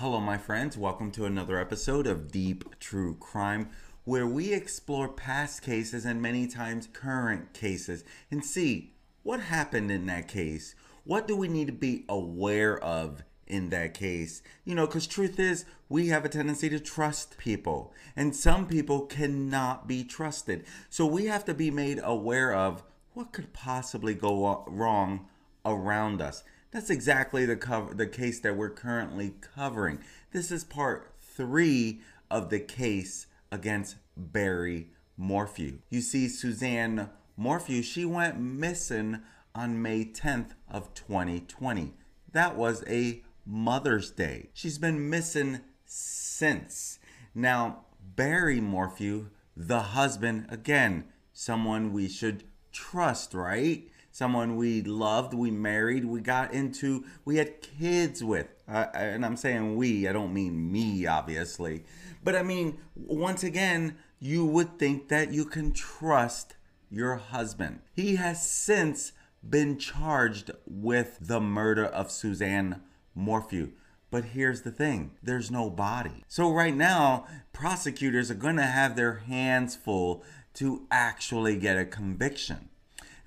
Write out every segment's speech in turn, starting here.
Hello, my friends. Welcome to another episode of Deep True Crime, where we explore past cases and many times current cases and see what happened in that case. What do we need to be aware of in that case? You know, because truth is, we have a tendency to trust people, and some people cannot be trusted. So we have to be made aware of what could possibly go wrong around us. That's exactly the cover the case that we're currently covering. This is part 3 of the case against Barry Morphew. You see Suzanne Morphew, she went missing on May 10th of 2020. That was a Mother's Day. She's been missing since. Now, Barry Morphew, the husband, again, someone we should trust, right? Someone we loved, we married, we got into, we had kids with. Uh, and I'm saying we, I don't mean me, obviously. But I mean, once again, you would think that you can trust your husband. He has since been charged with the murder of Suzanne Morphew. But here's the thing there's no body. So, right now, prosecutors are going to have their hands full to actually get a conviction.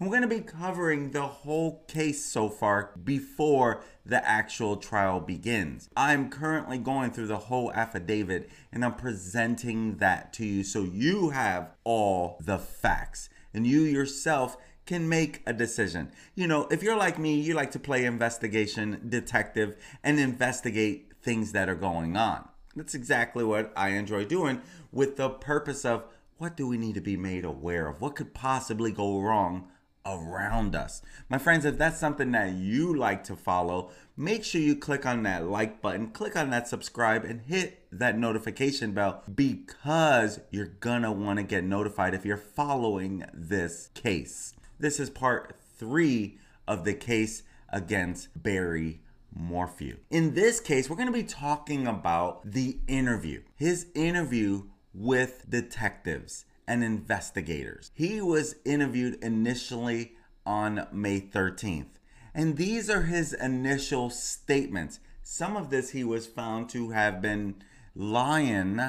We're going to be covering the whole case so far before the actual trial begins. I'm currently going through the whole affidavit and I'm presenting that to you so you have all the facts and you yourself can make a decision. You know, if you're like me, you like to play investigation detective and investigate things that are going on. That's exactly what I enjoy doing with the purpose of what do we need to be made aware of? What could possibly go wrong around us. My friends, if that's something that you like to follow, make sure you click on that like button, click on that subscribe, and hit that notification bell because you're gonna wanna get notified if you're following this case. This is part three of the case against Barry Morphew. In this case, we're gonna be talking about the interview, his interview with detectives and investigators. He was interviewed initially on May 13th. And these are his initial statements. Some of this he was found to have been lying,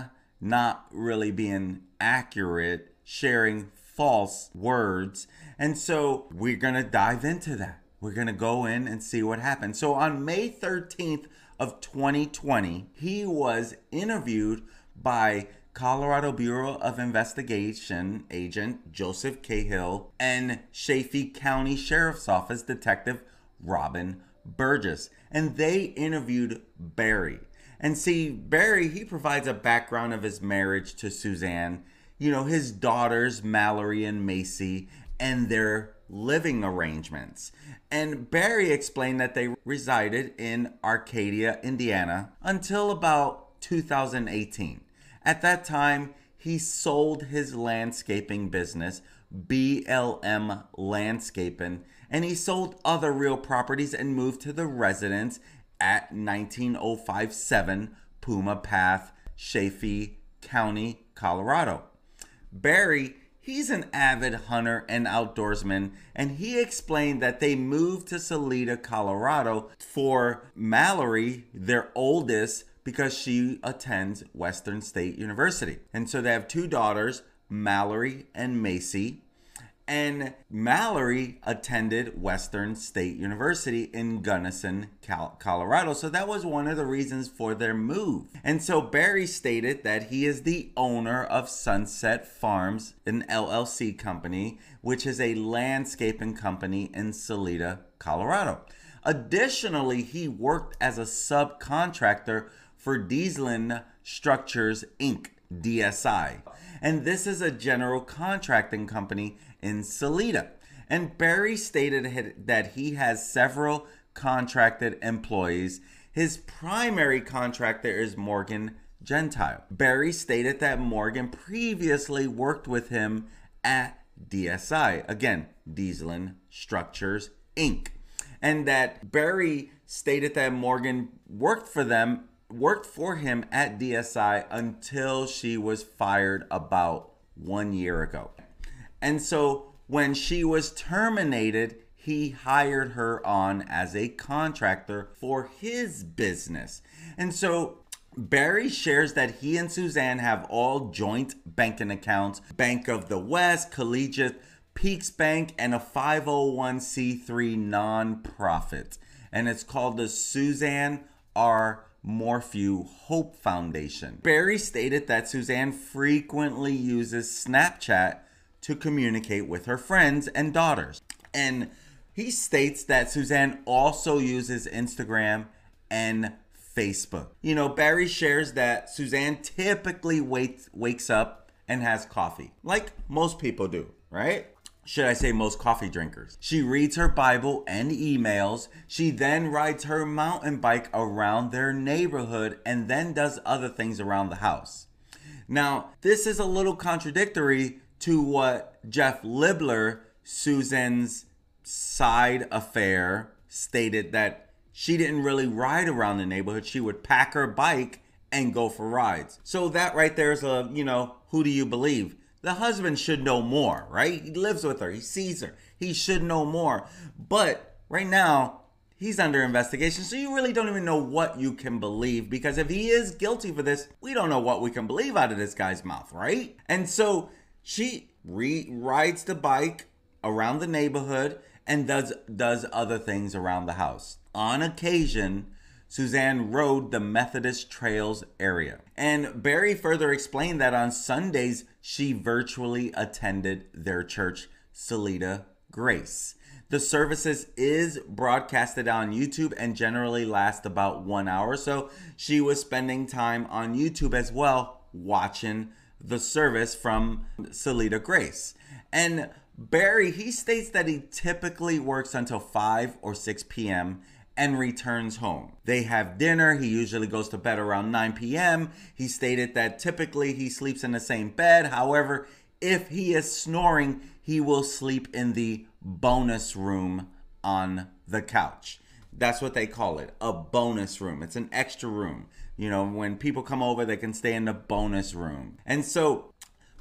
not really being accurate, sharing false words. And so we're going to dive into that. We're going to go in and see what happened. So on May 13th of 2020, he was interviewed by Colorado Bureau of Investigation agent Joseph Cahill and Chaffee County Sheriff's Office Detective Robin Burgess. And they interviewed Barry. And see, Barry, he provides a background of his marriage to Suzanne, you know, his daughters, Mallory and Macy, and their living arrangements. And Barry explained that they resided in Arcadia, Indiana until about 2018. At that time, he sold his landscaping business, BLM Landscaping, and he sold other real properties and moved to the residence at 19057 Puma Path, Chaffee County, Colorado. Barry, he's an avid hunter and outdoorsman, and he explained that they moved to Salida, Colorado for Mallory, their oldest, because she attends Western State University. And so they have two daughters, Mallory and Macy. And Mallory attended Western State University in Gunnison, Colorado. So that was one of the reasons for their move. And so Barry stated that he is the owner of Sunset Farms, an LLC company, which is a landscaping company in Salida, Colorado. Additionally, he worked as a subcontractor for Dieslin Structures Inc., DSI. And this is a general contracting company in Salida. And Barry stated that he has several contracted employees. His primary contractor is Morgan Gentile. Barry stated that Morgan previously worked with him at DSI, again, Dieslin Structures Inc. And that Barry stated that Morgan worked for them worked for him at DSI until she was fired about one year ago. And so when she was terminated, he hired her on as a contractor for his business. And so Barry shares that he and Suzanne have all joint banking accounts Bank of the West, Collegiate, Peaks Bank, and a 501c3 nonprofit. And it's called the Suzanne R. Morphew Hope Foundation. Barry stated that Suzanne frequently uses Snapchat to communicate with her friends and daughters. And he states that Suzanne also uses Instagram and Facebook. You know, Barry shares that Suzanne typically wakes wakes up and has coffee, like most people do, right? Should I say most coffee drinkers? She reads her Bible and emails. She then rides her mountain bike around their neighborhood and then does other things around the house. Now, this is a little contradictory to what Jeff Libler, Susan's side affair, stated that she didn't really ride around the neighborhood. She would pack her bike and go for rides. So that right there is a, you know, who do you believe? The husband should know more, right? He lives with her, he sees her, he should know more. But right now, he's under investigation, so you really don't even know what you can believe because if he is guilty for this, we don't know what we can believe out of this guy's mouth, right? And so she re- rides the bike around the neighborhood and does does other things around the house. On occasion, Suzanne rode the Methodist Trails area. And Barry further explained that on Sundays, she virtually attended their church, Salida Grace. The services is broadcasted on YouTube and generally last about one hour. So she was spending time on YouTube as well, watching the service from Salida Grace. And Barry, he states that he typically works until 5 or 6 p.m and returns home. They have dinner. He usually goes to bed around 9 p.m. He stated that typically he sleeps in the same bed. However, if he is snoring, he will sleep in the bonus room on the couch. That's what they call it a bonus room. It's an extra room. You know, when people come over, they can stay in the bonus room. And so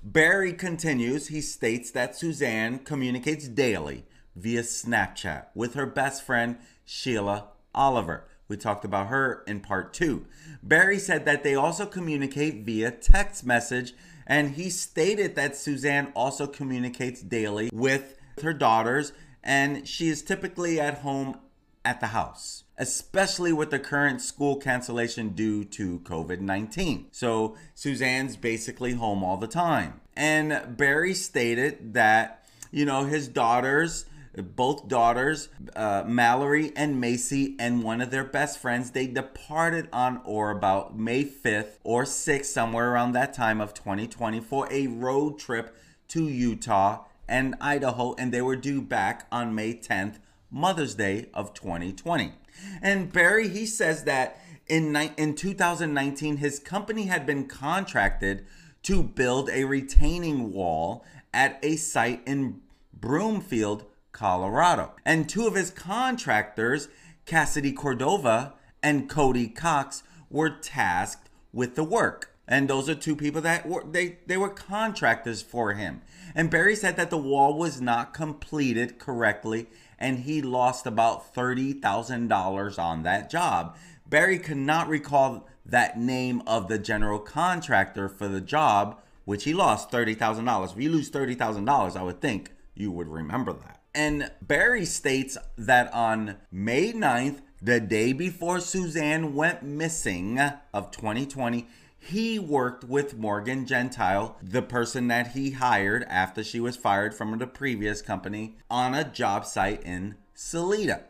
Barry continues. He states that Suzanne communicates daily via Snapchat with her best friend Sheila Oliver. We talked about her in part two. Barry said that they also communicate via text message, and he stated that Suzanne also communicates daily with her daughters, and she is typically at home at the house, especially with the current school cancellation due to COVID 19. So Suzanne's basically home all the time. And Barry stated that, you know, his daughters both daughters, uh, Mallory and Macy, and one of their best friends, they departed on or about May 5th or 6th, somewhere around that time of 2020, for a road trip to Utah and Idaho, and they were due back on May 10th, Mother's Day of 2020. And Barry, he says that in, ni- in 2019, his company had been contracted to build a retaining wall at a site in Broomfield, Colorado. And two of his contractors, Cassidy Cordova and Cody Cox, were tasked with the work. And those are two people that were they, they were contractors for him. And Barry said that the wall was not completed correctly and he lost about $30,000 on that job. Barry could not recall that name of the general contractor for the job, which he lost $30,000. If you lose $30,000, I would think you would remember that. And Barry states that on May 9th, the day before Suzanne went missing of 2020, he worked with Morgan Gentile, the person that he hired after she was fired from the previous company, on a job site in Salida.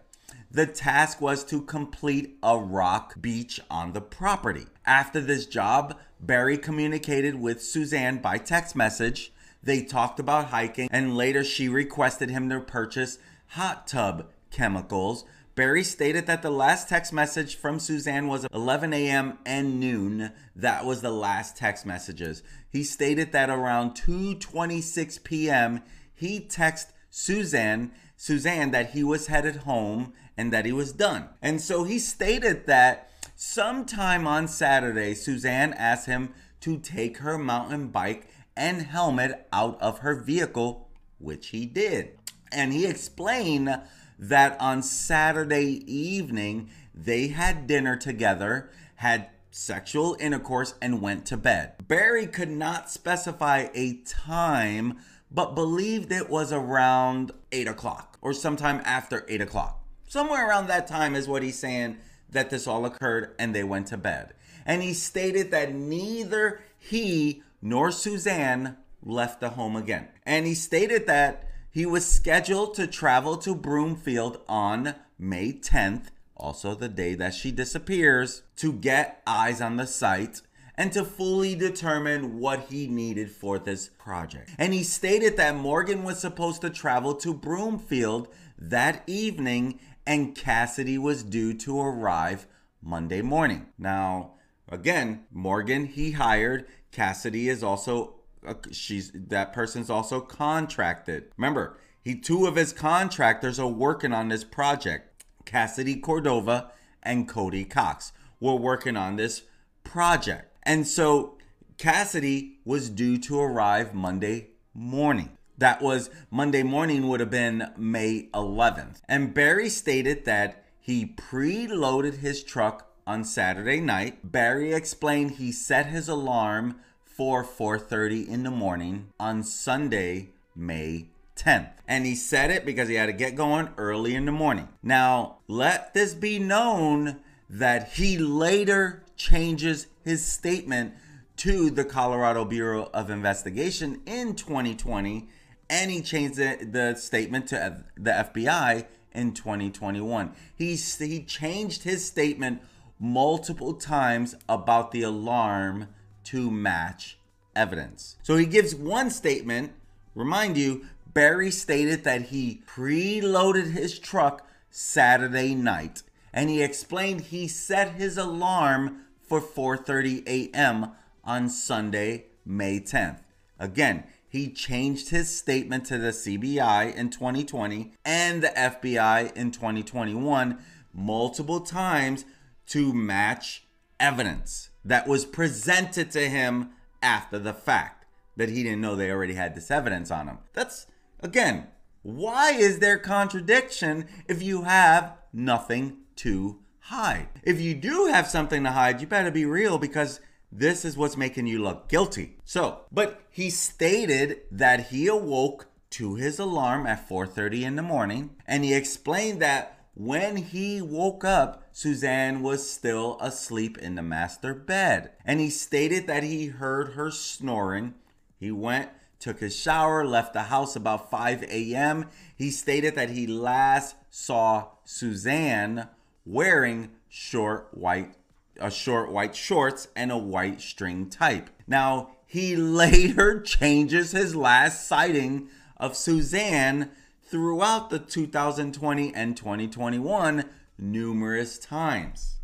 The task was to complete a rock beach on the property. After this job, Barry communicated with Suzanne by text message they talked about hiking, and later she requested him to purchase hot tub chemicals. Barry stated that the last text message from Suzanne was 11 a.m. and noon. That was the last text messages. He stated that around 2:26 p.m. he texted Suzanne Suzanne that he was headed home and that he was done. And so he stated that sometime on Saturday Suzanne asked him to take her mountain bike and helmet out of her vehicle, which he did. And he explained that on Saturday evening they had dinner together, had sexual intercourse, and went to bed. Barry could not specify a time, but believed it was around 8 o'clock or sometime after 8 o'clock. Somewhere around that time is what he's saying that this all occurred and they went to bed. And he stated that neither he nor Suzanne left the home again. And he stated that he was scheduled to travel to Broomfield on May 10th, also the day that she disappears, to get eyes on the site and to fully determine what he needed for this project. And he stated that Morgan was supposed to travel to Broomfield that evening and Cassidy was due to arrive Monday morning. Now, again, Morgan he hired, Cassidy is also uh, she's that person's also contracted. Remember, he two of his contractors are working on this project. Cassidy Cordova and Cody Cox were working on this project. And so Cassidy was due to arrive Monday morning. That was Monday morning would have been May 11th. And Barry stated that he preloaded his truck on Saturday night. Barry explained he set his alarm for 4:30 in the morning on Sunday, May 10th. And he said it because he had to get going early in the morning. Now, let this be known that he later changes his statement to the Colorado Bureau of Investigation in 2020 and he changed the, the statement to the FBI in 2021. He, he changed his statement multiple times about the alarm to match evidence. So he gives one statement. Remind you, Barry stated that he preloaded his truck Saturday night and he explained he set his alarm for 4:30 a.m. on Sunday, May 10th. Again, he changed his statement to the CBI in 2020 and the FBI in 2021 multiple times to match evidence that was presented to him after the fact that he didn't know they already had this evidence on him. That's, again, why is there contradiction if you have nothing to hide? If you do have something to hide, you better be real because this is what's making you look guilty. So, but he stated that he awoke to his alarm at 4:30 in the morning and he explained that when he woke up, Suzanne was still asleep in the master bed. And he stated that he heard her snoring. He went, took his shower, left the house about 5 a.m. He stated that he last saw Suzanne wearing short white a short white shorts and a white string type. Now, he later changes his last sighting of Suzanne throughout the 2020 and 2021 numerous times.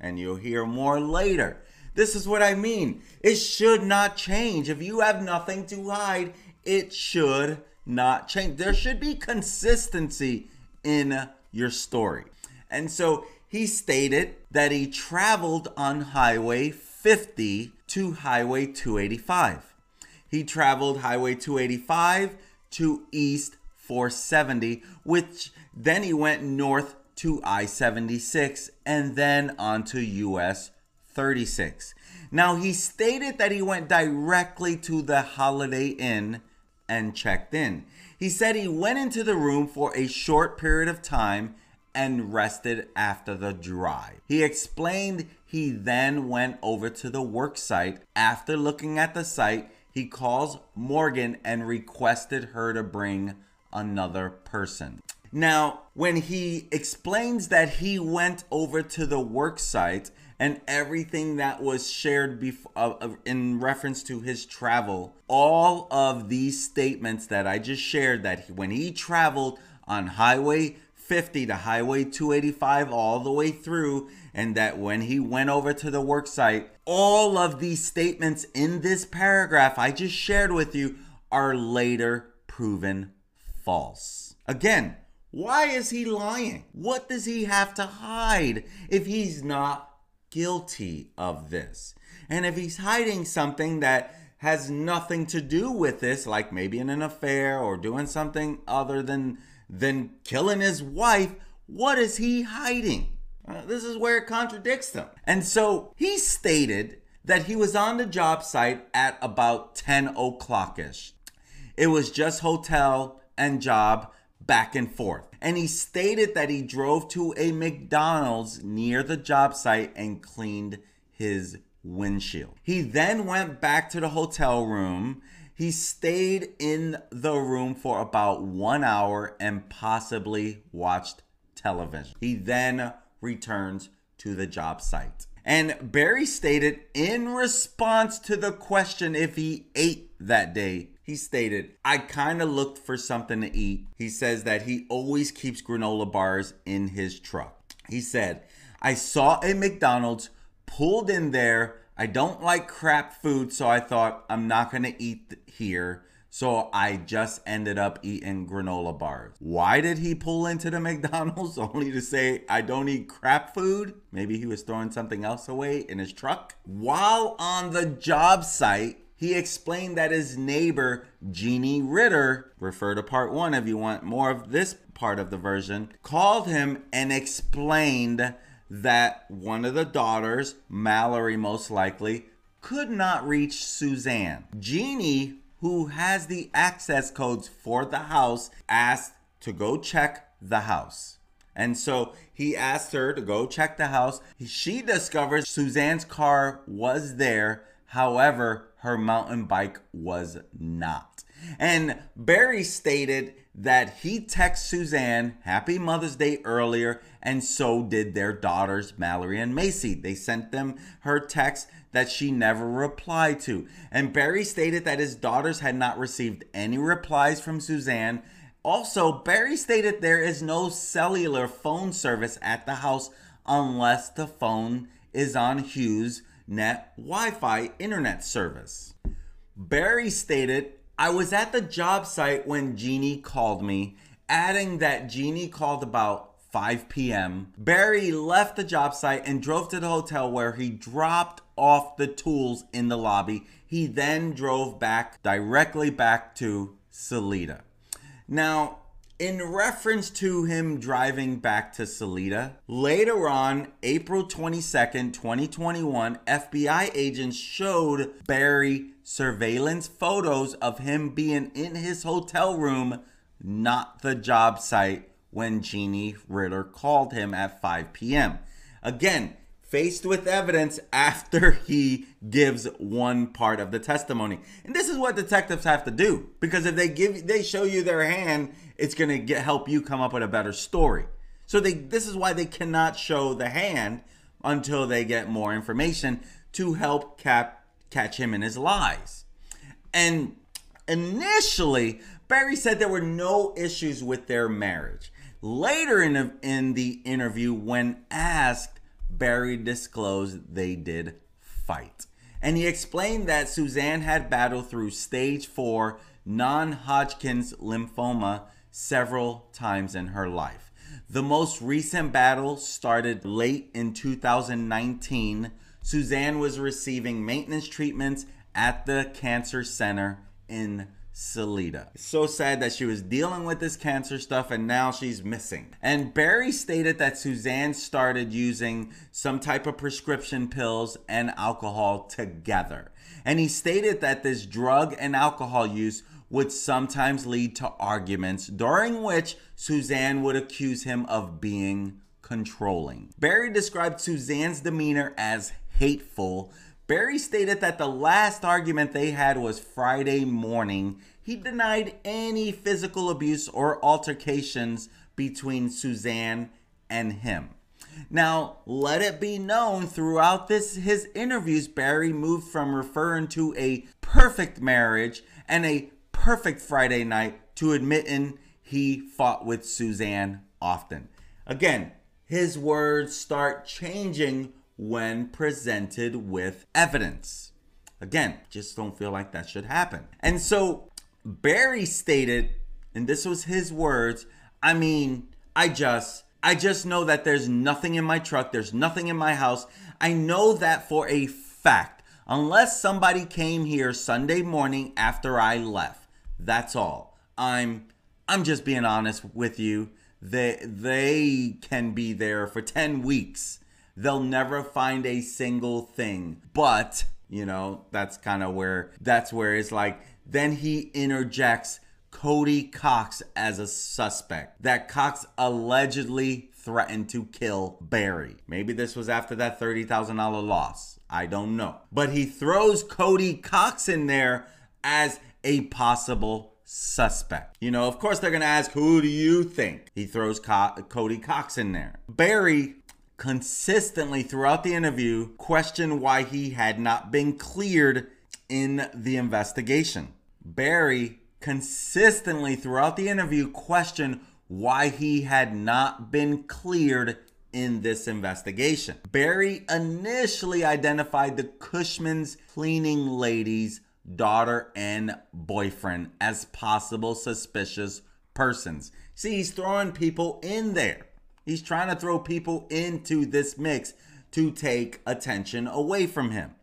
And you'll hear more later. This is what I mean. It should not change. If you have nothing to hide, it should not change. There should be consistency in your story. And so he stated that he traveled on Highway 50 to Highway 285. He traveled Highway 285 to East 470, which then he went north to I 76 and then onto US 36. Now, he stated that he went directly to the Holiday Inn and checked in. He said he went into the room for a short period of time and rested after the drive. He explained he then went over to the work site. After looking at the site, he calls Morgan and requested her to bring another person. Now, when he explains that he went over to the work site and everything that was shared before, uh, uh, in reference to his travel, all of these statements that I just shared that he, when he traveled on Highway 50 to Highway 285 all the way through, and that when he went over to the work site, all of these statements in this paragraph I just shared with you are later proven false. Again, why is he lying? What does he have to hide if he's not guilty of this? And if he's hiding something that has nothing to do with this, like maybe in an affair or doing something other than then killing his wife, what is he hiding? Uh, this is where it contradicts them. And so he stated that he was on the job site at about 10 o'clock ish. It was just hotel and job back and forth. And he stated that he drove to a McDonald's near the job site and cleaned his windshield. He then went back to the hotel room. He stayed in the room for about one hour and possibly watched television. He then returns to the job site. And Barry stated in response to the question if he ate that day, he stated, I kind of looked for something to eat. He says that he always keeps granola bars in his truck. He said, I saw a McDonald's pulled in there. I don't like crap food, so I thought I'm not going to eat here. So I just ended up eating granola bars. Why did he pull into the McDonald's only to say, I don't eat crap food? Maybe he was throwing something else away in his truck? While on the job site, he explained that his neighbor, Jeannie Ritter, refer to part one if you want more of this part of the version, called him and explained that one of the daughters, Mallory most likely, could not reach Suzanne. Jeannie who has the access codes for the house, asked to go check the house. And so he asked her to go check the house. She discovers Suzanne's car was there. However, her mountain bike was not. And Barry stated that he texted Suzanne Happy Mother's Day earlier, and so did their daughters, Mallory and Macy. They sent them her text that she never replied to. And Barry stated that his daughters had not received any replies from Suzanne. Also, Barry stated there is no cellular phone service at the house unless the phone is on Hughes Net Wi Fi internet service. Barry stated, I was at the job site when Jeannie called me, adding that Jeannie called about 5 p.m. Barry left the job site and drove to the hotel where he dropped off the tools in the lobby. He then drove back directly back to Salida. Now, in reference to him driving back to Salida, later on, April 22nd, 2021, FBI agents showed Barry surveillance photos of him being in his hotel room, not the job site when Jeannie Ritter called him at 5 p.m. Again, faced with evidence after he gives one part of the testimony. And this is what detectives have to do because if they give they show you their hand, it's going to get help you come up with a better story. So they this is why they cannot show the hand until they get more information to help cap catch him in his lies. And initially, Barry said there were no issues with their marriage. Later in the, in the interview, when asked, Barry disclosed they did fight. And he explained that Suzanne had battled through stage four non Hodgkin's lymphoma several times in her life. The most recent battle started late in 2019. Suzanne was receiving maintenance treatments at the cancer center in Salida. So sad that she was dealing with this cancer stuff and now she's missing. And Barry stated that Suzanne started using some type of prescription pills and alcohol together. And he stated that this drug and alcohol use would sometimes lead to arguments during which Suzanne would accuse him of being controlling. Barry described Suzanne's demeanor as hateful Barry stated that the last argument they had was Friday morning. He denied any physical abuse or altercations between Suzanne and him. Now, let it be known throughout this his interviews Barry moved from referring to a perfect marriage and a perfect Friday night to admitting he fought with Suzanne often. Again, his words start changing when presented with evidence. Again, just don't feel like that should happen. And so Barry stated, and this was his words, I mean, I just I just know that there's nothing in my truck, there's nothing in my house. I know that for a fact. Unless somebody came here Sunday morning after I left. That's all. I'm I'm just being honest with you. They they can be there for 10 weeks. They'll never find a single thing. But, you know, that's kind of where that's where it's like then he interjects Cody Cox as a suspect. That Cox allegedly threatened to kill Barry. Maybe this was after that $30,000 loss. I don't know. But he throws Cody Cox in there as a possible suspect. You know, of course, they're going to ask, who do you think? He throws Co- Cody Cox in there. Barry consistently throughout the interview questioned why he had not been cleared in the investigation. Barry consistently throughout the interview questioned why he had not been cleared in this investigation. Barry initially identified the Cushman's cleaning lady's daughter and boyfriend as possible suspicious persons. See, he's throwing people in there. He's trying to throw people into this mix to take attention away from him.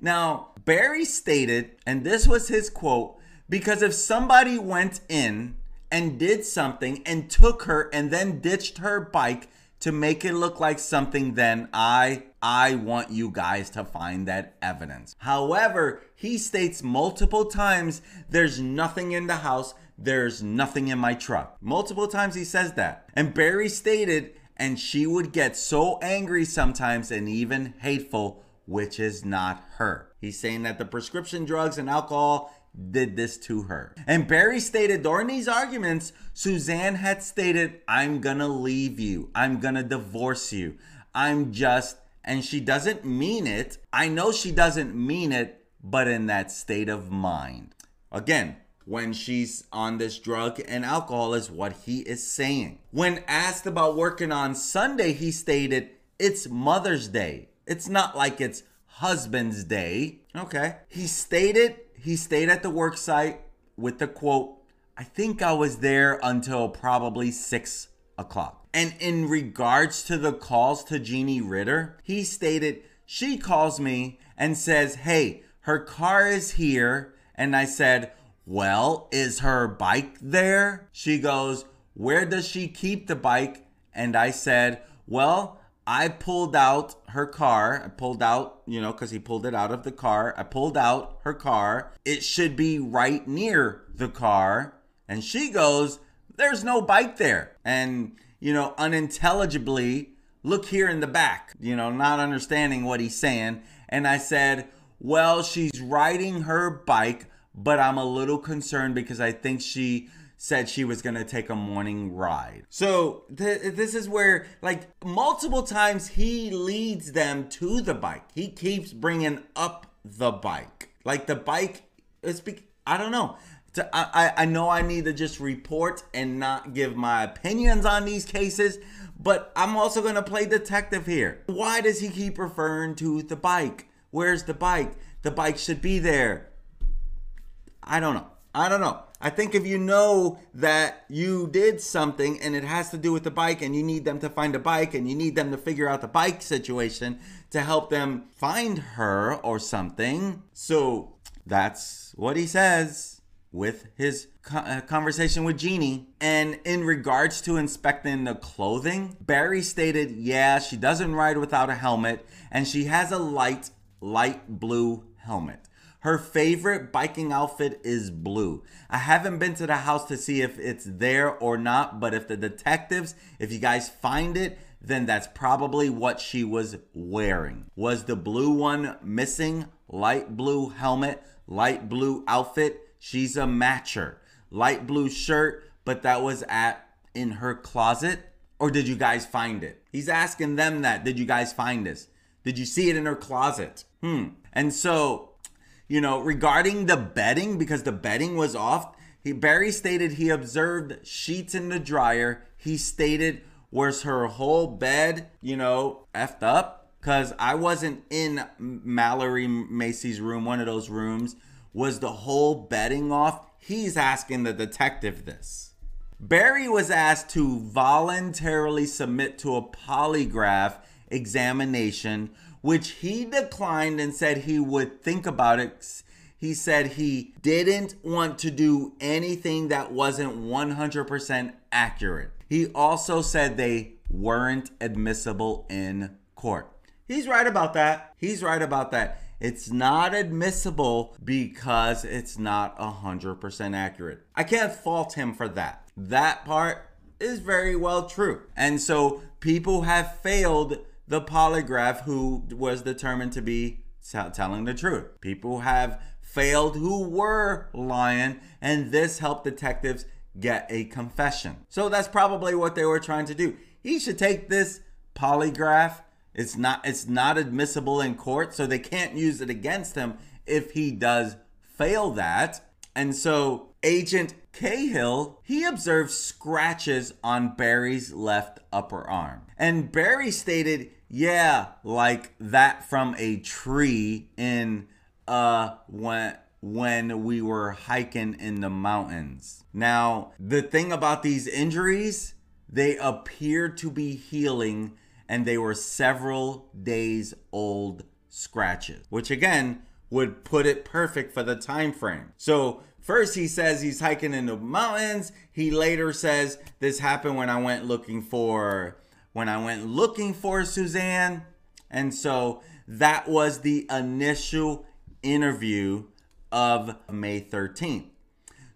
Now, Barry stated, and this was his quote because if somebody went in and did something and took her and then ditched her bike to make it look like something, then I I want you guys to find that evidence. However, he states multiple times there's nothing in the house, there's nothing in my truck. Multiple times he says that. And Barry stated, and she would get so angry sometimes and even hateful, which is not her. He's saying that the prescription drugs and alcohol did this to her. And Barry stated during these arguments, Suzanne had stated, I'm gonna leave you. I'm gonna divorce you. I'm just, and she doesn't mean it. I know she doesn't mean it, but in that state of mind. Again, when she's on this drug and alcohol, is what he is saying. When asked about working on Sunday, he stated, It's Mother's Day. It's not like it's husband's day. Okay. He stated he stayed at the work site with the quote, I think I was there until probably six o'clock. And in regards to the calls to Jeannie Ritter, he stated, She calls me and says, Hey, her car is here. And I said, Well, is her bike there? She goes, Where does she keep the bike? And I said, Well, I pulled out her car. I pulled out, you know, because he pulled it out of the car. I pulled out her car. It should be right near the car. And she goes, There's no bike there. And, you know, unintelligibly, look here in the back, you know, not understanding what he's saying. And I said, Well, she's riding her bike, but I'm a little concerned because I think she said she was going to take a morning ride. So th- this is where, like, multiple times he leads them to the bike. He keeps bringing up the bike. Like, the bike is, be- I don't know. I, I know I need to just report and not give my opinions on these cases, but I'm also going to play detective here. Why does he keep referring to the bike? Where's the bike? The bike should be there. I don't know. I don't know. I think if you know that you did something and it has to do with the bike and you need them to find a bike and you need them to figure out the bike situation to help them find her or something. So that's what he says with his uh, conversation with Jeannie. And in regards to inspecting the clothing, Barry stated, yeah, she doesn't ride without a helmet and she has a light, light blue helmet. Her favorite biking outfit is blue. I haven't been to the house to see if it's there or not, but if the detectives, if you guys find it, then that's probably what she was wearing. Was the blue one missing? Light blue helmet, light blue outfit. She's a matcher. Light blue shirt, but that was at in her closet or did you guys find it? He's asking them that. Did you guys find this? Did you see it in her closet? Hmm. And so you know, regarding the bedding, because the bedding was off, he, Barry stated he observed sheets in the dryer. He stated, was her whole bed, you know, effed up? Because I wasn't in Mallory Macy's room, one of those rooms. Was the whole bedding off? He's asking the detective this. Barry was asked to voluntarily submit to a polygraph examination which he declined and said he would think about it. he said he didn't want to do anything that wasn't 100% accurate. He also said they weren't admissible in court. He's right about that. He's right about that. It's not admissible because it's not 100% accurate. I can't fault him for that. That part is very well true. And so people have failed the polygraph who was determined to be telling the truth. People have failed who were lying, and this helped detectives get a confession. So that's probably what they were trying to do. He should take this polygraph. It's not it's not admissible in court, so they can't use it against him if he does fail that. And so Agent Cahill, he observed scratches on Barry's left upper arm. And Barry stated, yeah, like that from a tree in uh when when we were hiking in the mountains. Now, the thing about these injuries, they appear to be healing and they were several days old scratches, which again would put it perfect for the time frame. So, first he says he's hiking in the mountains. He later says this happened when I went looking for when I went looking for Suzanne. And so that was the initial interview of May 13th.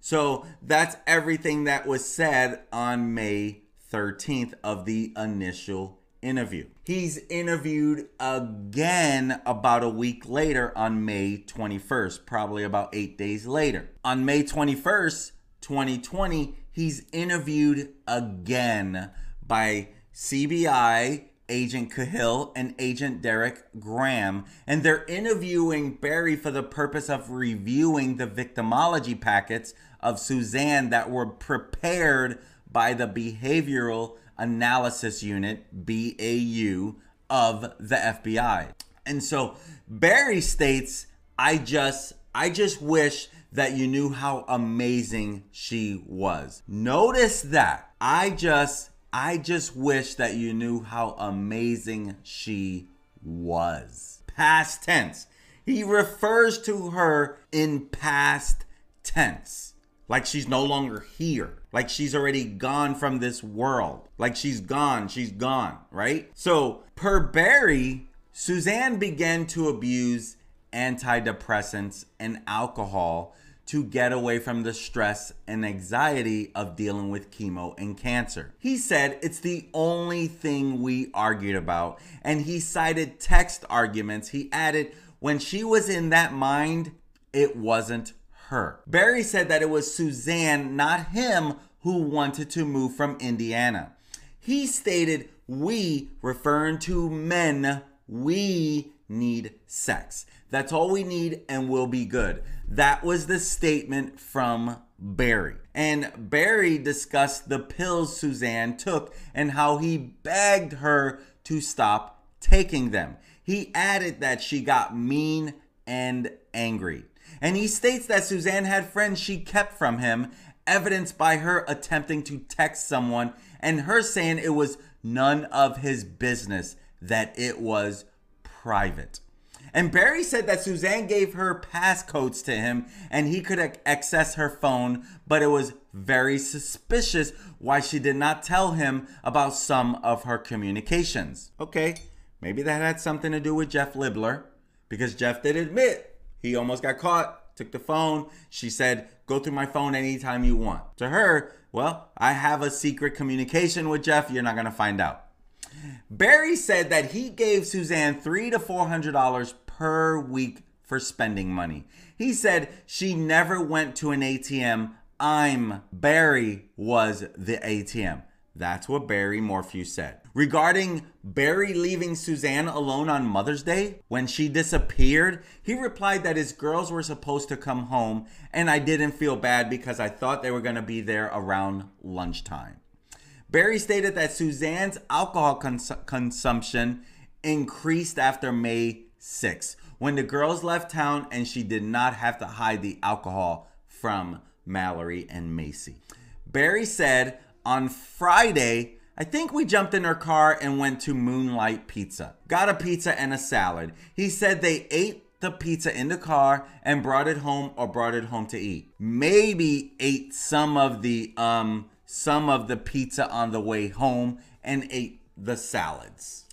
So that's everything that was said on May 13th of the initial interview. He's interviewed again about a week later on May 21st, probably about eight days later. On May 21st, 2020, he's interviewed again by CBI Agent Cahill and Agent Derek Graham, and they're interviewing Barry for the purpose of reviewing the victimology packets of Suzanne that were prepared by the Behavioral Analysis Unit, BAU, of the FBI. And so Barry states, I just I just wish that you knew how amazing she was. Notice that. I just I just wish that you knew how amazing she was. Past tense. He refers to her in past tense. Like she's no longer here. Like she's already gone from this world. Like she's gone. She's gone, right? So, per Barry, Suzanne began to abuse antidepressants and alcohol to get away from the stress and anxiety of dealing with chemo and cancer. He said it's the only thing we argued about, and he cited text arguments. He added, when she was in that mind, it wasn't her. Barry said that it was Suzanne, not him, who wanted to move from Indiana. He stated, we, referring to men, we need sex. That's all we need and we'll be good. That was the statement from Barry. And Barry discussed the pills Suzanne took and how he begged her to stop taking them. He added that she got mean and angry. And he states that Suzanne had friends she kept from him, evidenced by her attempting to text someone and her saying it was none of his business, that it was private. And Barry said that Suzanne gave her passcodes to him and he could access her phone, but it was very suspicious why she did not tell him about some of her communications. Okay, maybe that had something to do with Jeff Libler because Jeff did admit he almost got caught, took the phone. She said, Go through my phone anytime you want. To her, well, I have a secret communication with Jeff. You're not going to find out. Barry said that he gave Suzanne three to four hundred dollars per week for spending money. He said she never went to an ATM. I'm Barry was the ATM. That's what Barry Morphew said. Regarding Barry leaving Suzanne alone on Mother's Day when she disappeared, he replied that his girls were supposed to come home and I didn't feel bad because I thought they were going to be there around lunchtime. Barry stated that Suzanne's alcohol cons- consumption increased after May 6 when the girls left town and she did not have to hide the alcohol from Mallory and Macy. Barry said on Friday, I think we jumped in her car and went to Moonlight Pizza. Got a pizza and a salad. He said they ate the pizza in the car and brought it home or brought it home to eat. Maybe ate some of the um some of the pizza on the way home and ate the salads.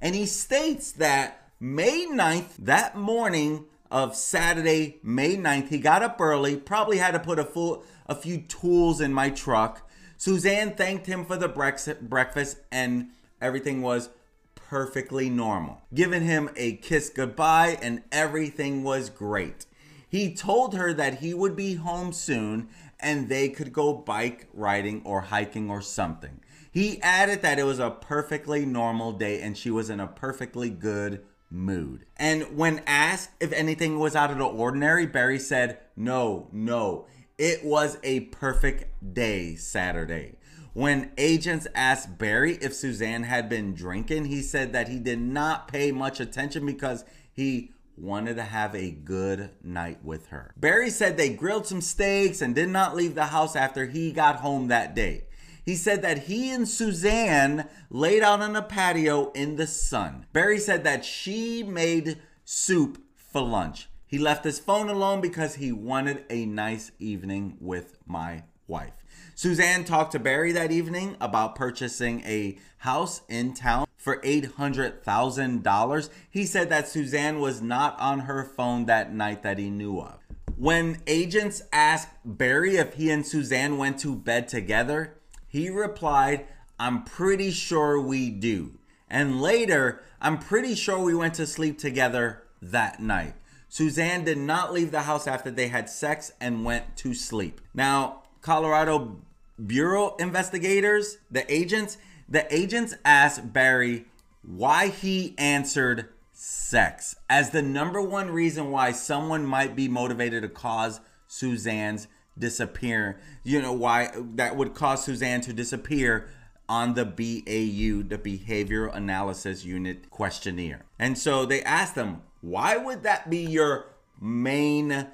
And he states that May 9th, that morning of Saturday, May 9th, he got up early, probably had to put a full a few tools in my truck. Suzanne thanked him for the breakfast and everything was perfectly normal. Giving him a kiss goodbye and everything was great. He told her that he would be home soon and they could go bike riding or hiking or something. He added that it was a perfectly normal day and she was in a perfectly good mood. And when asked if anything was out of the ordinary, Barry said, No, no, it was a perfect day Saturday. When agents asked Barry if Suzanne had been drinking, he said that he did not pay much attention because he wanted to have a good night with her. Barry said they grilled some steaks and did not leave the house after he got home that day. He said that he and Suzanne laid out on a patio in the sun. Barry said that she made soup for lunch. He left his phone alone because he wanted a nice evening with my wife. Suzanne talked to Barry that evening about purchasing a house in town for $800,000. He said that Suzanne was not on her phone that night that he knew of. When agents asked Barry if he and Suzanne went to bed together, he replied, I'm pretty sure we do. And later, I'm pretty sure we went to sleep together that night. Suzanne did not leave the house after they had sex and went to sleep. Now, Colorado Bureau investigators, the agents, the agents asked Barry why he answered sex as the number one reason why someone might be motivated to cause Suzanne's disappear. You know why that would cause Suzanne to disappear on the BAU, the Behavioral Analysis Unit questionnaire. And so they asked them, why would that be your main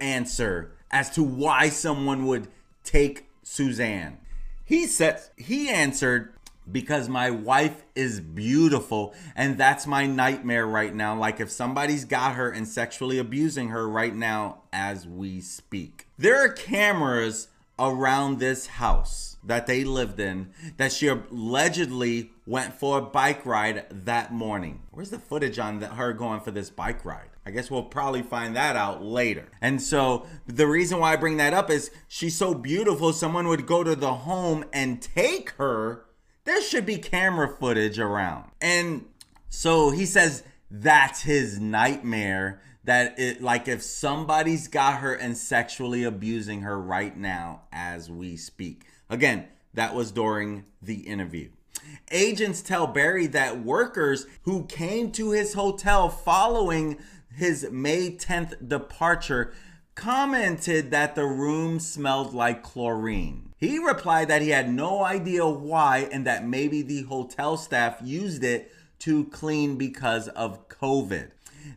answer as to why someone would take Suzanne? He said he answered because my wife is beautiful and that's my nightmare right now like if somebody's got her and sexually abusing her right now as we speak there are cameras around this house that they lived in that she allegedly went for a bike ride that morning where's the footage on the, her going for this bike ride I guess we'll probably find that out later. And so the reason why I bring that up is she's so beautiful, someone would go to the home and take her there should be camera footage around. And so he says that's his nightmare that it like if somebody's got her and sexually abusing her right now as we speak. Again, that was during the interview. Agents tell Barry that workers who came to his hotel following his May 10th departure commented that the room smelled like chlorine. He replied that he had no idea why and that maybe the hotel staff used it to clean because of COVID.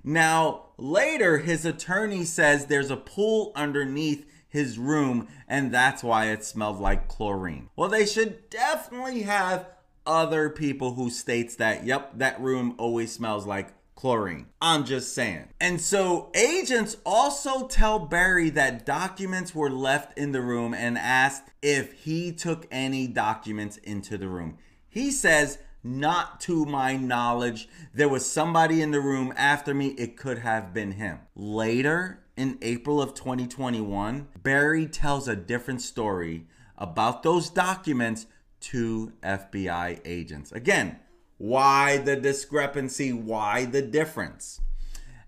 Now, later, his attorney says there's a pool underneath his room and that's why it smelled like chlorine. Well, they should definitely have other people who states that, yep, that room always smells like chlorine. I'm just saying. And so agents also tell Barry that documents were left in the room and asked if he took any documents into the room. He says, not to my knowledge. There was somebody in the room after me. It could have been him. Later in April of 2021, Barry tells a different story about those documents to FBI agents. Again, why the discrepancy? Why the difference?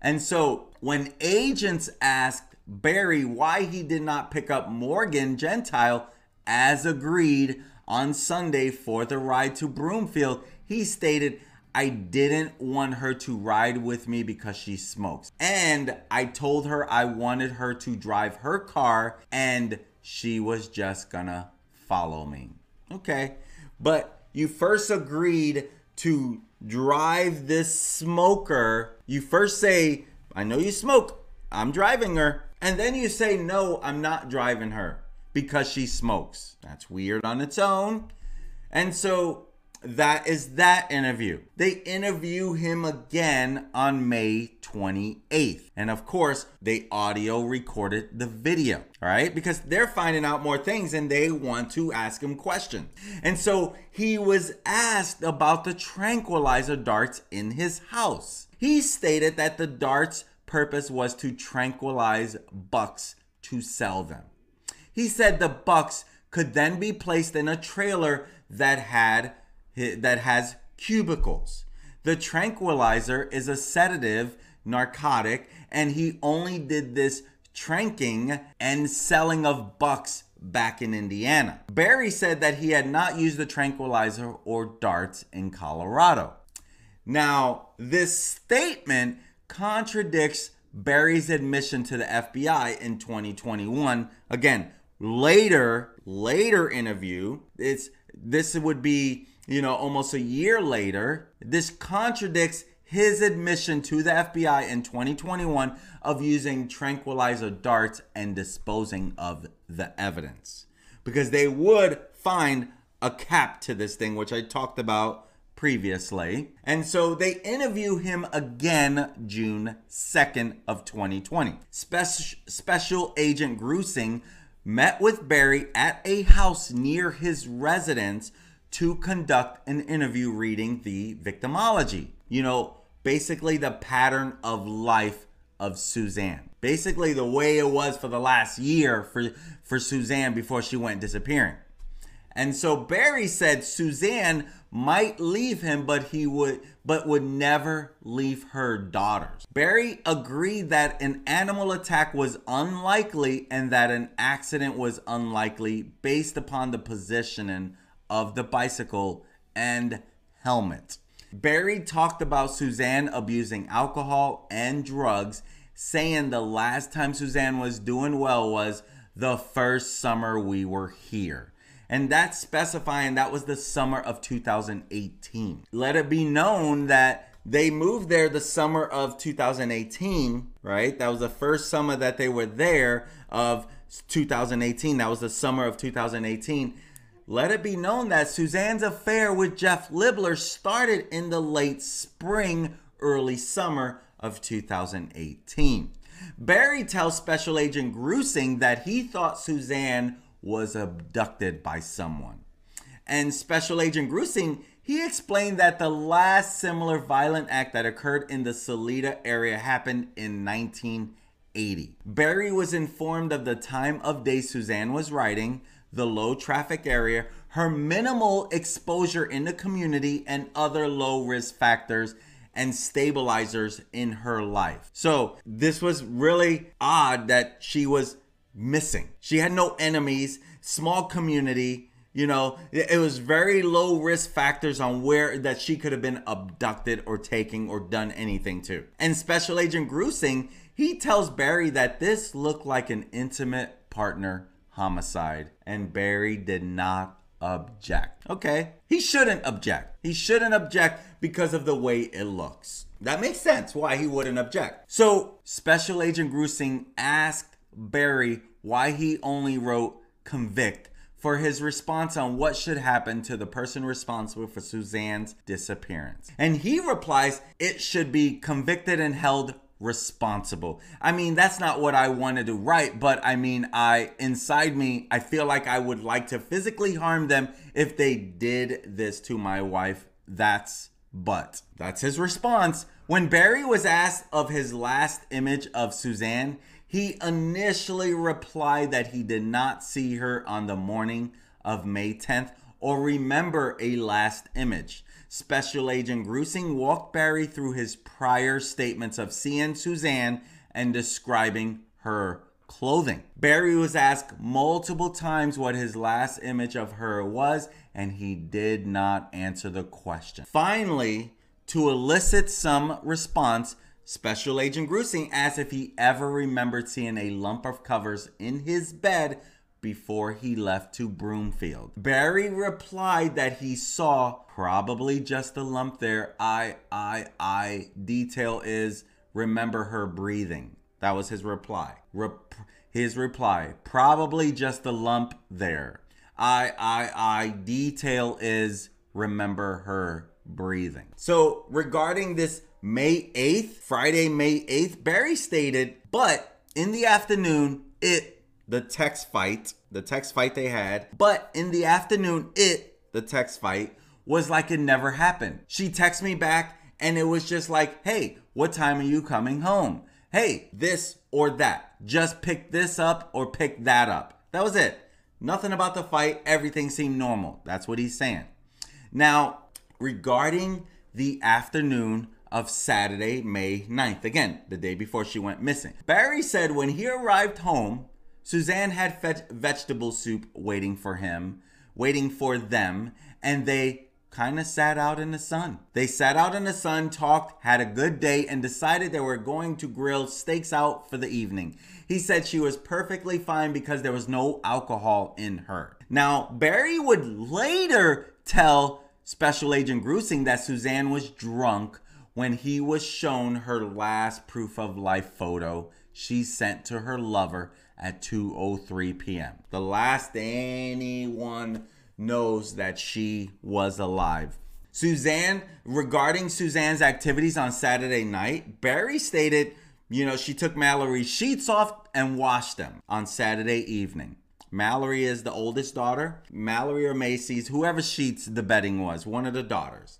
And so when agents asked Barry why he did not pick up Morgan Gentile as agreed on Sunday for the ride to Broomfield, he stated, I didn't want her to ride with me because she smokes. And I told her I wanted her to drive her car and she was just gonna follow me. Okay. But you first agreed to drive this smoker, you first say, I know you smoke, I'm driving her. And then you say, No, I'm not driving her because she smokes. That's weird on its own. And so that is that interview. They interview him again on May 28th. And of course, they audio recorded the video, all right? Because they're finding out more things and they want to ask him questions. And so he was asked about the tranquilizer darts in his house. He stated that the darts' purpose was to tranquilize bucks to sell them. He said the bucks could then be placed in a trailer that had that has cubicles. The tranquilizer is a sedative narcotic and he only did this tranking and selling of bucks back in Indiana. Barry said that he had not used the tranquilizer or darts in Colorado. Now, this statement contradicts Barry's admission to the FBI in 2021. Again, later, later interview, it's this would be, you know, almost a year later. This contradicts his admission to the FBI in 2021 of using tranquilizer darts and disposing of the evidence. Because they would find a cap to this thing, which I talked about previously. And so they interview him again June 2nd of 2020. Special, Special Agent Grusing met with Barry at a house near his residence to conduct an interview reading the victimology. You know, basically the pattern of life of Suzanne. Basically the way it was for the last year for for Suzanne before she went disappearing. And so Barry said Suzanne might leave him, but he would but would never leave her daughters. Barry agreed that an animal attack was unlikely and that an accident was unlikely based upon the positioning of the bicycle and helmet. Barry talked about Suzanne abusing alcohol and drugs, saying the last time Suzanne was doing well was the first summer we were here and that's specifying that was the summer of 2018. Let it be known that they moved there the summer of 2018, right? That was the first summer that they were there of 2018. That was the summer of 2018. Let it be known that Suzanne's affair with Jeff Libler started in the late spring, early summer of 2018. Barry tells Special Agent Grusing that he thought Suzanne was abducted by someone. And Special Agent Grusing, he explained that the last similar violent act that occurred in the Salida area happened in 1980. Barry was informed of the time of day Suzanne was riding, the low traffic area, her minimal exposure in the community, and other low risk factors and stabilizers in her life. So, this was really odd that she was missing. She had no enemies, small community. You know, it was very low risk factors on where that she could have been abducted or taken or done anything to. And Special Agent Grusing, he tells Barry that this looked like an intimate partner homicide, and Barry did not object. Okay, he shouldn't object. He shouldn't object because of the way it looks. That makes sense why he wouldn't object. So, Special Agent Grusing asked Barry why he only wrote convict for his response on what should happen to the person responsible for Suzanne's disappearance. And he replies, it should be convicted and held responsible. I mean, that's not what I wanted to write, but I mean, I inside me, I feel like I would like to physically harm them if they did this to my wife. That's but that's his response. When Barry was asked of his last image of Suzanne, he initially replied that he did not see her on the morning of May 10th or remember a last image. Special Agent Grusing walked Barry through his prior statements of seeing Suzanne and describing her clothing. Barry was asked multiple times what his last image of her was, and he did not answer the question. Finally, to elicit some response, Special Agent Grusing asked if he ever remembered seeing a lump of covers in his bed before he left to Broomfield. Barry replied that he saw probably just a lump there. I, I, I. Detail is remember her breathing. That was his reply. Rep- his reply probably just a lump there. I, I, I. Detail is remember her breathing. So, regarding this May 8th, Friday, May 8th, Barry stated, but in the afternoon, it, the text fight, the text fight they had, but in the afternoon, it, the text fight, was like it never happened. She texted me back and it was just like, hey, what time are you coming home? Hey, this or that. Just pick this up or pick that up. That was it. Nothing about the fight. Everything seemed normal. That's what he's saying. Now, regarding the afternoon of Saturday, May 9th, again, the day before she went missing, Barry said when he arrived home, Suzanne had fe- vegetable soup waiting for him, waiting for them, and they kind of sat out in the sun. They sat out in the sun, talked, had a good day, and decided they were going to grill steaks out for the evening. He said she was perfectly fine because there was no alcohol in her. Now, Barry would later tell Special Agent Grusing that Suzanne was drunk when he was shown her last proof of life photo she sent to her lover at 2:03 p.m. The last anyone knows that she was alive. Suzanne, regarding Suzanne's activities on Saturday night, Barry stated, you know, she took Mallory's sheets off and washed them on Saturday evening. Mallory is the oldest daughter. Mallory or Macy's, whoever sheets the bedding was, one of the daughters.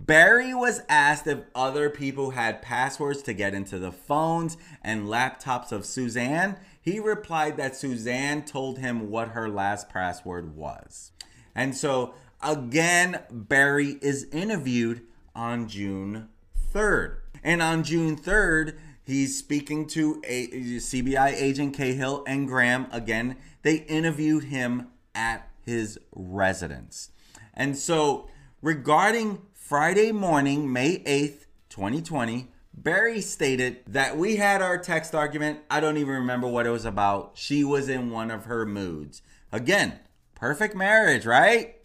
Barry was asked if other people had passwords to get into the phones and laptops of Suzanne. He replied that Suzanne told him what her last password was. And so again, Barry is interviewed on June 3rd. And on June 3rd, he's speaking to a CBI agent Cahill and Graham. Again, they interviewed him at his residence. And so regarding Friday morning, May 8th, 2020, Barry stated that we had our text argument. I don't even remember what it was about. She was in one of her moods. Again, Perfect marriage, right?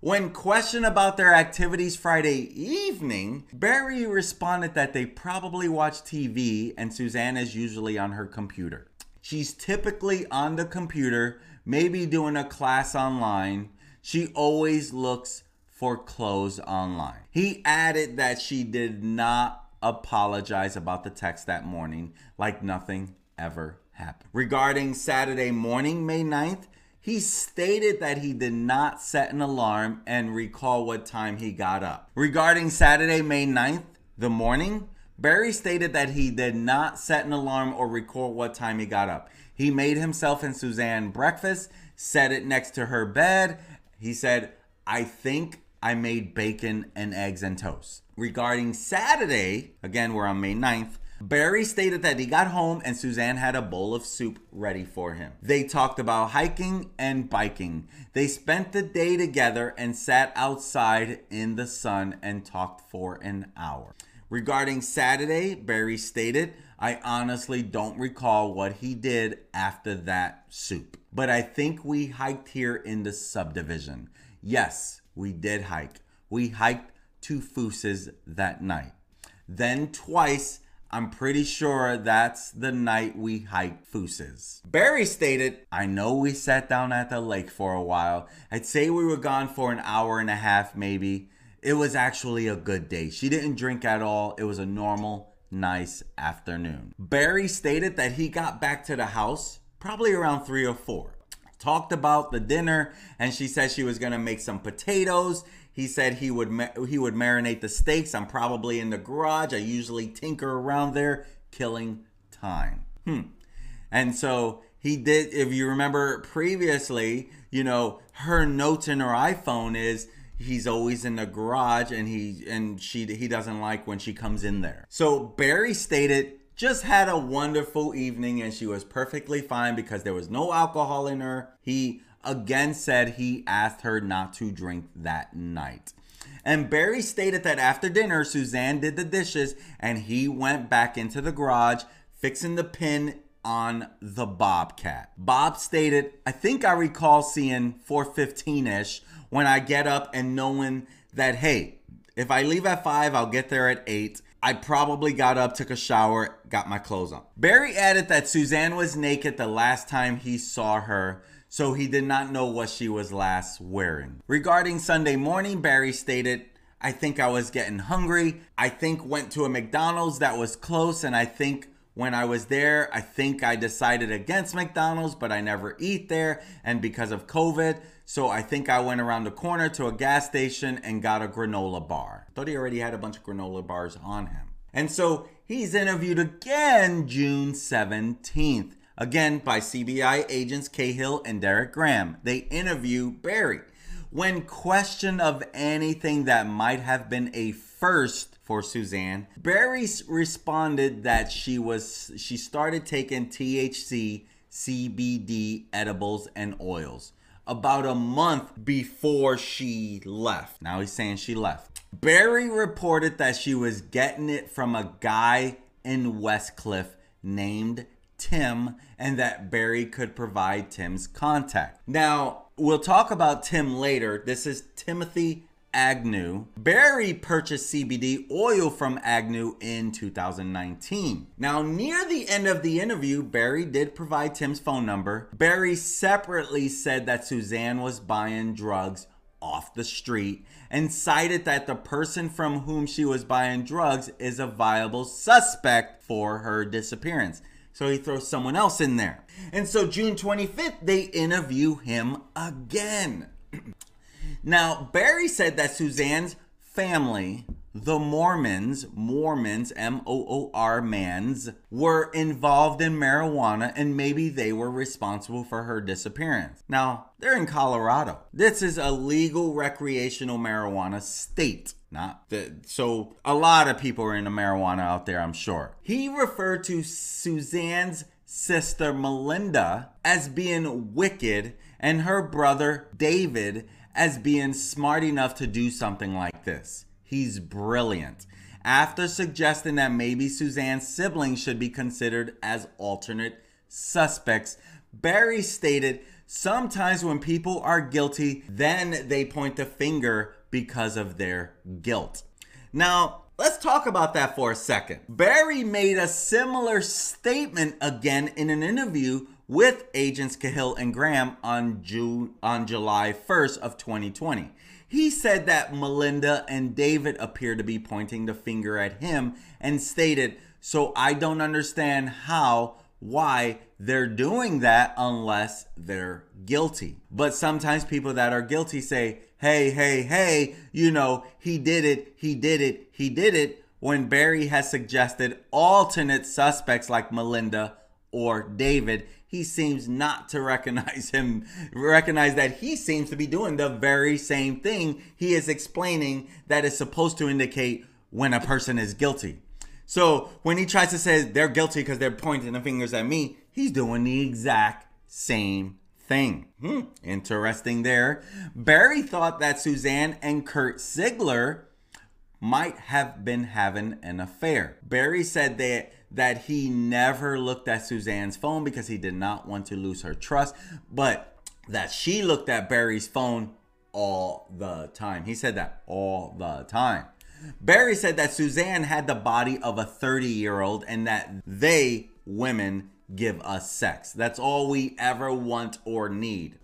When questioned about their activities Friday evening, Barry responded that they probably watch TV and Suzanne is usually on her computer. She's typically on the computer, maybe doing a class online. She always looks for clothes online. He added that she did not apologize about the text that morning, like nothing ever happened. Regarding Saturday morning, May 9th, he stated that he did not set an alarm and recall what time he got up. Regarding Saturday, May 9th, the morning, Barry stated that he did not set an alarm or recall what time he got up. He made himself and Suzanne breakfast, set it next to her bed. He said, I think I made bacon and eggs and toast. Regarding Saturday, again, we're on May 9th, Barry stated that he got home and Suzanne had a bowl of soup ready for him. They talked about hiking and biking. They spent the day together and sat outside in the sun and talked for an hour. Regarding Saturday, Barry stated, I honestly don't recall what he did after that soup. But I think we hiked here in the subdivision. Yes, we did hike. We hiked to Fooses that night. Then twice I'm pretty sure that's the night we hiked Fooses. Barry stated, I know we sat down at the lake for a while. I'd say we were gone for an hour and a half, maybe. It was actually a good day. She didn't drink at all. It was a normal, nice afternoon. Barry stated that he got back to the house probably around three or four. Talked about the dinner, and she said she was gonna make some potatoes he said he would he would marinate the steaks. I'm probably in the garage. I usually tinker around there, killing time. Hmm. And so he did. If you remember previously, you know her notes in her iPhone is he's always in the garage and he and she he doesn't like when she comes in there. So Barry stated just had a wonderful evening and she was perfectly fine because there was no alcohol in her. He again said he asked her not to drink that night. And Barry stated that after dinner, Suzanne did the dishes and he went back into the garage fixing the pin on the Bobcat. Bob stated, I think I recall seeing 415-ish when I get up and knowing that, hey, if I leave at 5, I'll get there at 8. I probably got up, took a shower, got my clothes on. Barry added that Suzanne was naked the last time he saw her, so he did not know what she was last wearing. Regarding Sunday morning, Barry stated, I think I was getting hungry. I think went to a McDonald's that was close and I think when I was there, I think I decided against McDonald's, but I never eat there and because of COVID, so I think I went around the corner to a gas station and got a granola bar. Thought he already had a bunch of granola bars on him. And so he's interviewed again June 17th, again by CBI agents Cahill and Derek Graham. They interview Barry. When questioned of anything that might have been a first for Suzanne, Barry responded that she was she started taking THC, CBD edibles and oils about a month before she left. Now he's saying she left. Barry reported that she was getting it from a guy in Westcliffe named Tim and that Barry could provide Tim's contact. Now, we'll talk about Tim later. This is Timothy Agnew. Barry purchased CBD oil from Agnew in 2019. Now, near the end of the interview, Barry did provide Tim's phone number. Barry separately said that Suzanne was buying drugs off the street and cited that the person from whom she was buying drugs is a viable suspect for her disappearance. So he throws someone else in there. And so June 25th, they interview him again. Now, Barry said that Suzanne's family, the Moormans, Moormans, M O O R mans, were involved in marijuana and maybe they were responsible for her disappearance. Now, they're in Colorado. This is a legal recreational marijuana state. Not that, so a lot of people are into marijuana out there, I'm sure. He referred to Suzanne's sister Melinda as being wicked and her brother David as being smart enough to do something like this. He's brilliant. After suggesting that maybe Suzanne's siblings should be considered as alternate suspects, Barry stated sometimes when people are guilty, then they point the finger because of their guilt. Now, let's talk about that for a second. Barry made a similar statement again in an interview with agents Cahill and Graham on June on July 1st of 2020. He said that Melinda and David appear to be pointing the finger at him and stated, "So I don't understand how why they're doing that unless they're guilty. But sometimes people that are guilty say, hey, hey, hey, you know, he did it, he did it, he did it, when Barry has suggested alternate suspects like Melinda or David, he seems not to recognize him, recognize that he seems to be doing the very same thing he is explaining that is supposed to indicate when a person is guilty. So when he tries to say they're guilty because they're pointing the fingers at me, he's doing the exact same thing. Hmm, interesting there. Barry thought that Suzanne and Kurt Ziegler might have been having an affair. Barry said that that he never looked at Suzanne's phone because he did not want to lose her trust, but that she looked at Barry's phone all the time. He said that all the time. Barry said that Suzanne had the body of a 30 year old and that they, women, give us sex. That's all we ever want or need.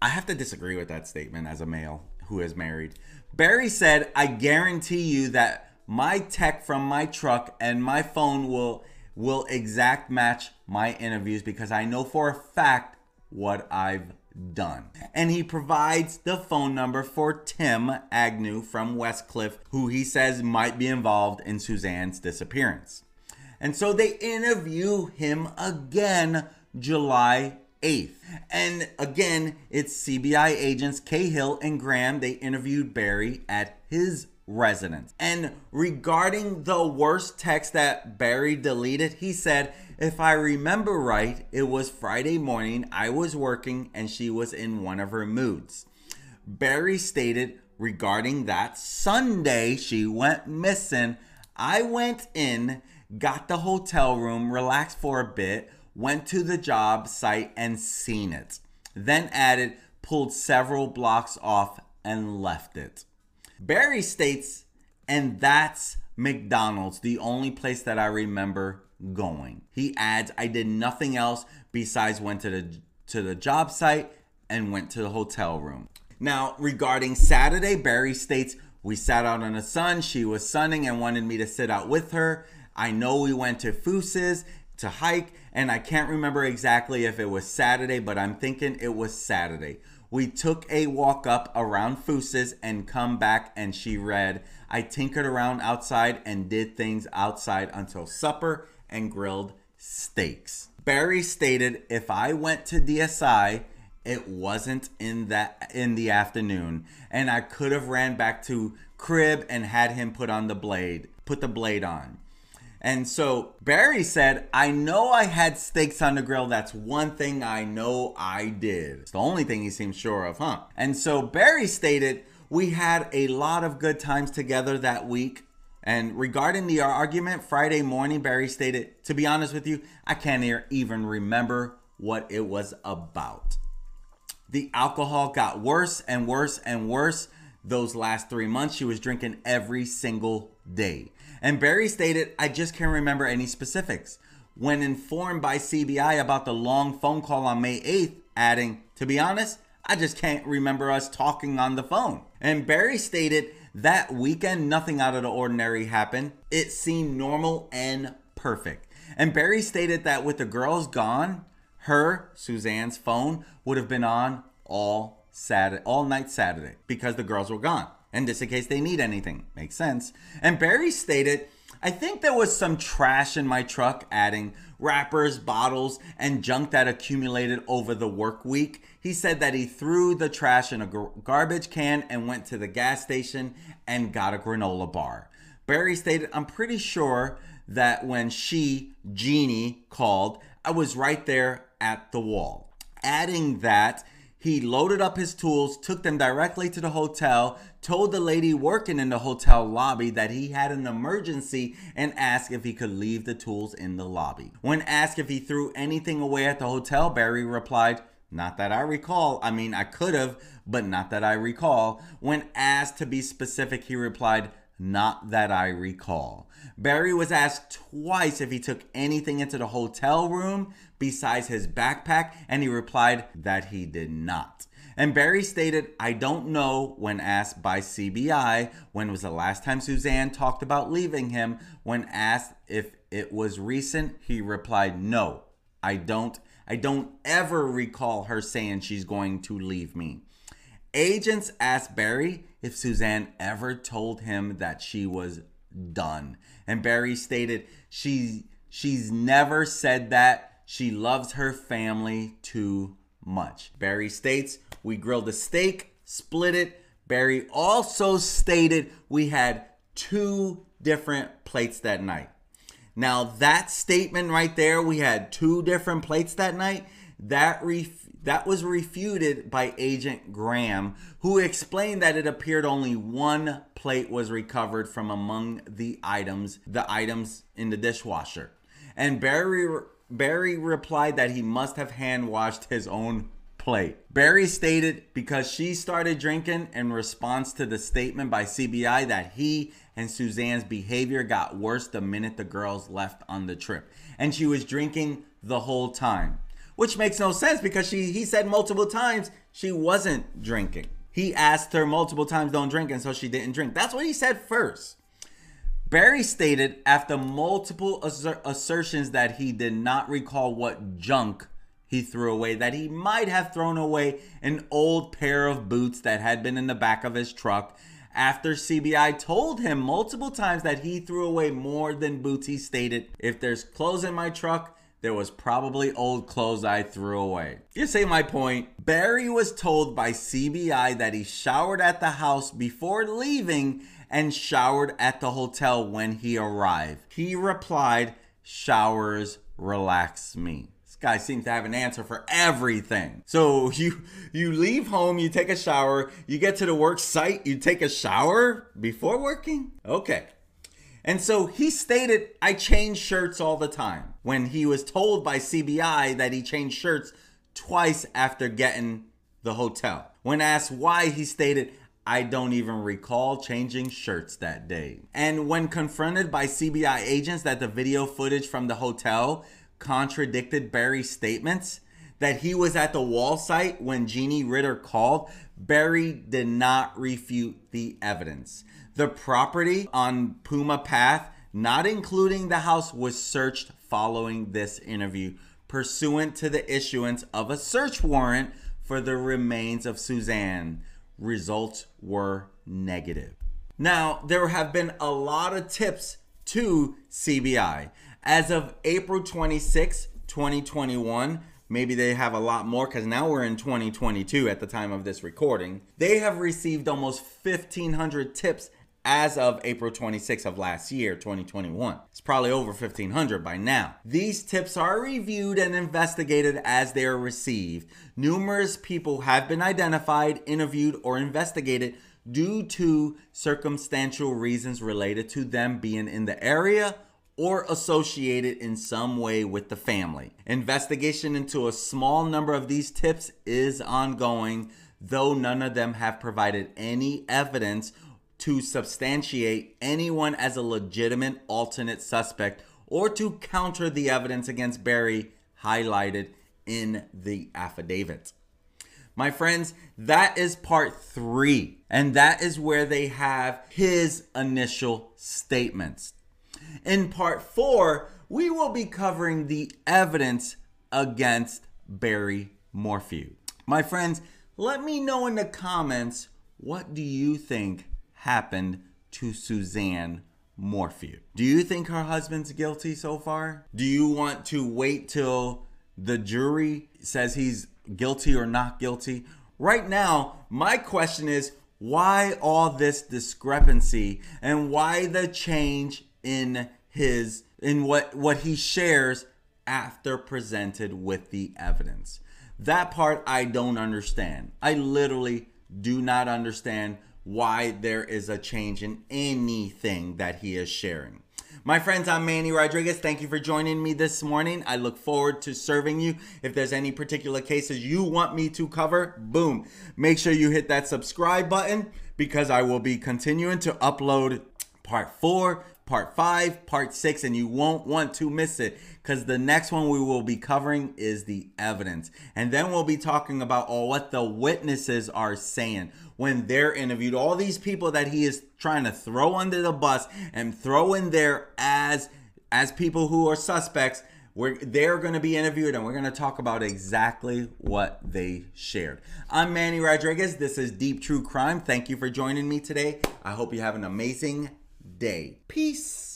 I have to disagree with that statement as a male who is married. Barry said, I guarantee you that my tech from my truck and my phone will will exact match my interviews because I know for a fact what I've done. And he provides the phone number for Tim Agnew from Westcliffe, who he says might be involved in Suzanne's disappearance. And so they interview him again July 8th. And again, it's CBI agents Cahill and Graham. They interviewed Barry at his residence. And regarding the worst text that Barry deleted, he said, if I remember right, it was Friday morning. I was working and she was in one of her moods. Barry stated regarding that Sunday she went missing. I went in, got the hotel room, relaxed for a bit, went to the job site and seen it. Then added, pulled several blocks off and left it. Barry states, and that's McDonald's, the only place that I remember going. He adds, I did nothing else besides went to the to the job site and went to the hotel room. Now, regarding Saturday, Barry states, We sat out in the sun. She was sunning and wanted me to sit out with her. I know we went to Fooses to hike, and I can't remember exactly if it was Saturday, but I'm thinking it was Saturday. We took a walk up around Fooses and come back, and she read, I tinkered around outside and did things outside until supper and grilled steaks. Barry stated, if I went to DSI, it wasn't in that in the afternoon, and I could have ran back to crib and had him put on the blade, put the blade on. And so Barry said, I know I had steaks on the grill. That's one thing I know I did. It's the only thing he seems sure of, huh? And so Barry stated, We had a lot of good times together that week. And regarding the argument Friday morning, Barry stated, To be honest with you, I can't even remember what it was about. The alcohol got worse and worse and worse those last three months. She was drinking every single day. And Barry stated, I just can't remember any specifics. When informed by CBI about the long phone call on May 8th, adding, To be honest, I just can't remember us talking on the phone. And Barry stated, That weekend, nothing out of the ordinary happened. It seemed normal and perfect. And Barry stated that with the girls gone, her, Suzanne's phone, would have been on all Saturday, all night Saturday because the girls were gone. And just in case they need anything. Makes sense. And Barry stated, I think there was some trash in my truck, adding wrappers, bottles, and junk that accumulated over the work week. He said that he threw the trash in a garbage can and went to the gas station and got a granola bar. Barry stated, I'm pretty sure that when she, Jeannie, called, I was right there at the wall. Adding that, he loaded up his tools, took them directly to the hotel, told the lady working in the hotel lobby that he had an emergency and asked if he could leave the tools in the lobby. When asked if he threw anything away at the hotel, Barry replied, Not that I recall. I mean, I could have, but not that I recall. When asked to be specific, he replied, Not that I recall. Barry was asked twice if he took anything into the hotel room besides his backpack, and he replied that he did not. And Barry stated, I don't know when asked by CBI when was the last time Suzanne talked about leaving him. When asked if it was recent, he replied, No, I don't. I don't ever recall her saying she's going to leave me. Agents asked Barry if Suzanne ever told him that she was done. And Barry stated she she's never said that. She loves her family too much. Barry states we grilled a steak, split it. Barry also stated we had two different plates that night. Now that statement right there, we had two different plates that night. That ref- that was refuted by Agent Graham, who explained that it appeared only one plate was recovered from among the items, the items in the dishwasher. And Barry Barry replied that he must have hand washed his own plate. Barry stated because she started drinking in response to the statement by CBI that he and Suzanne's behavior got worse the minute the girls left on the trip. And she was drinking the whole time which makes no sense because she he said multiple times she wasn't drinking. He asked her multiple times, don't drink, and so she didn't drink. That's what he said first. Barry stated after multiple asser- assertions that he did not recall what junk he threw away, that he might have thrown away an old pair of boots that had been in the back of his truck. After CBI told him multiple times that he threw away more than boots, he stated, If there's clothes in my truck, there was probably old clothes I threw away. You see my point. Barry was told by CBI that he showered at the house before leaving and showered at the hotel when he arrived. He replied, Showers relax me. This guy seems to have an answer for everything. So you you leave home, you take a shower, you get to the work site, you take a shower before working? Okay. And so he stated, I change shirts all the time. When he was told by CBI that he changed shirts twice after getting the hotel. When asked why, he stated, I don't even recall changing shirts that day. And when confronted by CBI agents that the video footage from the hotel contradicted Barry's statements, that he was at the wall site when Jeannie Ritter called, Barry did not refute the evidence. The property on Puma Path, not including the house, was searched following this interview, pursuant to the issuance of a search warrant for the remains of Suzanne. Results were negative. Now, there have been a lot of tips to CBI. As of April 26, 2021, maybe they have a lot more because now we're in 2022 at the time of this recording. They have received almost 1,500 tips as of April 26th of last year, 2021. It's probably over 1500 by now. These tips are reviewed and investigated as they are received. Numerous people have been identified, interviewed, or investigated due to circumstantial reasons related to them being in the area or associated in some way with the family. Investigation into a small number of these tips is ongoing, though none of them have provided any evidence to substantiate anyone as a legitimate alternate suspect or to counter the evidence against Barry highlighted in the affidavit. My friends, that is part three. And that is where they have his initial statements. In part four, we will be covering the evidence against Barry Morphew. My friends, let me know in the comments what do you think happened to Suzanne Morphew? Do you think her husband's guilty so far? Do you want to wait till the jury says he's guilty or not guilty. Right now, my question is why all this discrepancy and why the change in his in what what he shares after presented with the evidence. That part I don't understand. I literally do not understand why there is a change in anything that he is sharing. My friends, I'm Manny Rodriguez. Thank you for joining me this morning. I look forward to serving you. If there's any particular cases you want me to cover, boom, make sure you hit that subscribe button because I will be continuing to upload part four, part five, part six, and you won't want to miss it because the next one we will be covering is the evidence. And then we'll be talking about all what the witnesses are saying when they're interviewed. All these people that he is trying to throw under the bus and throw in there as as people who are suspects. We're, they're going to be interviewed and we're going to talk about exactly what they shared. I'm Manny Rodriguez. This is Deep True Crime. Thank you for joining me today. I hope you have an amazing day. Peace.